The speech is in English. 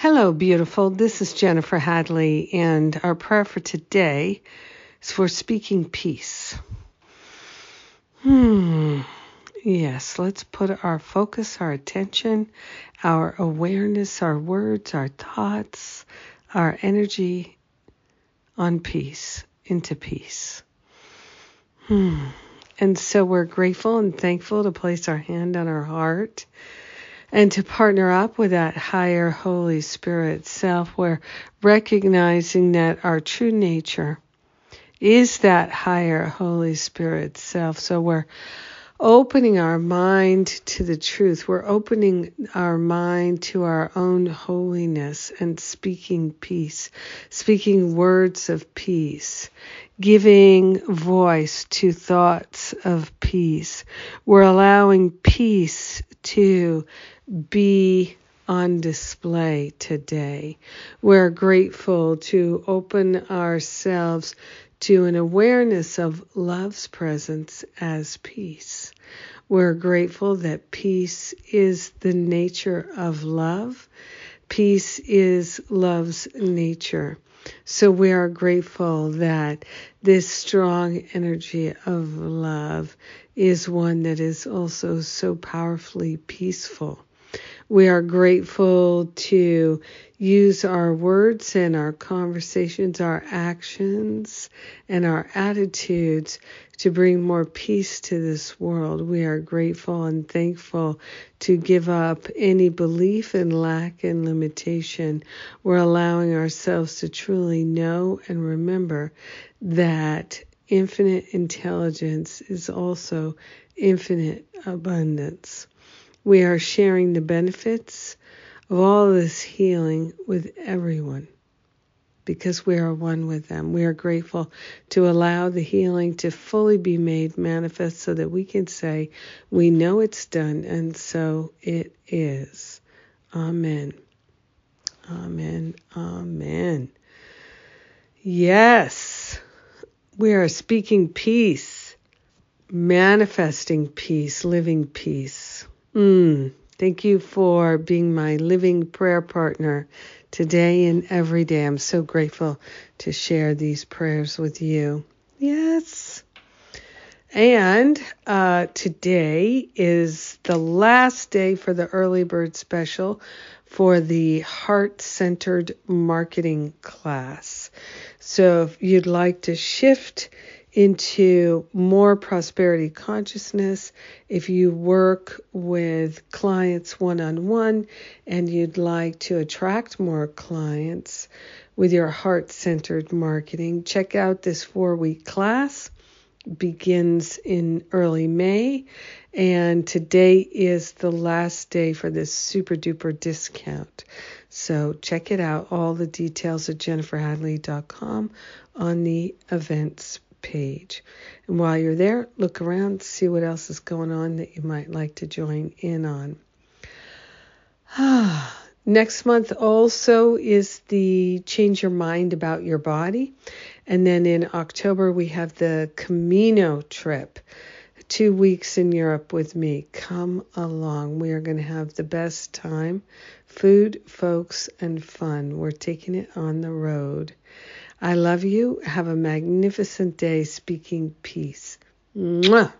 Hello, beautiful. This is Jennifer Hadley, and our prayer for today is for speaking peace. Hmm. Yes, let's put our focus, our attention, our awareness, our words, our thoughts, our energy on peace, into peace. Hmm. And so we're grateful and thankful to place our hand on our heart and to partner up with that higher Holy Spirit self. We're recognizing that our true nature is that higher Holy Spirit self. So we're opening our mind to the truth. We're opening our mind to our own holiness and speaking peace, speaking words of peace, giving voice to thoughts of peace. We're allowing peace to be on display today. We're grateful to open ourselves to an awareness of love's presence as peace. We're grateful that peace is the nature of love. Peace is love's nature. So we are grateful that this strong energy of love is one that is also so powerfully peaceful. We are grateful to use our words and our conversations, our actions, and our attitudes to bring more peace to this world. We are grateful and thankful to give up any belief in lack and limitation. We're allowing ourselves to truly know and remember that infinite intelligence is also infinite abundance. We are sharing the benefits of all this healing with everyone because we are one with them. We are grateful to allow the healing to fully be made manifest so that we can say, We know it's done, and so it is. Amen. Amen. Amen. Yes, we are speaking peace, manifesting peace, living peace. Mm, thank you for being my living prayer partner today and every day. I'm so grateful to share these prayers with you. Yes. And uh, today is the last day for the early bird special for the heart centered marketing class. So if you'd like to shift into more prosperity consciousness. If you work with clients one on one and you'd like to attract more clients with your heart centered marketing, check out this four week class. Begins in early May, and today is the last day for this super duper discount. So check it out. All the details at jenniferhadley.com on the events page. And while you're there, look around, see what else is going on that you might like to join in on. Next month also is the Change Your Mind About Your Body. And then in October, we have the Camino trip. Two weeks in Europe with me. Come along. We are going to have the best time. Food, folks, and fun. We're taking it on the road. I love you. Have a magnificent day speaking peace. Mwah.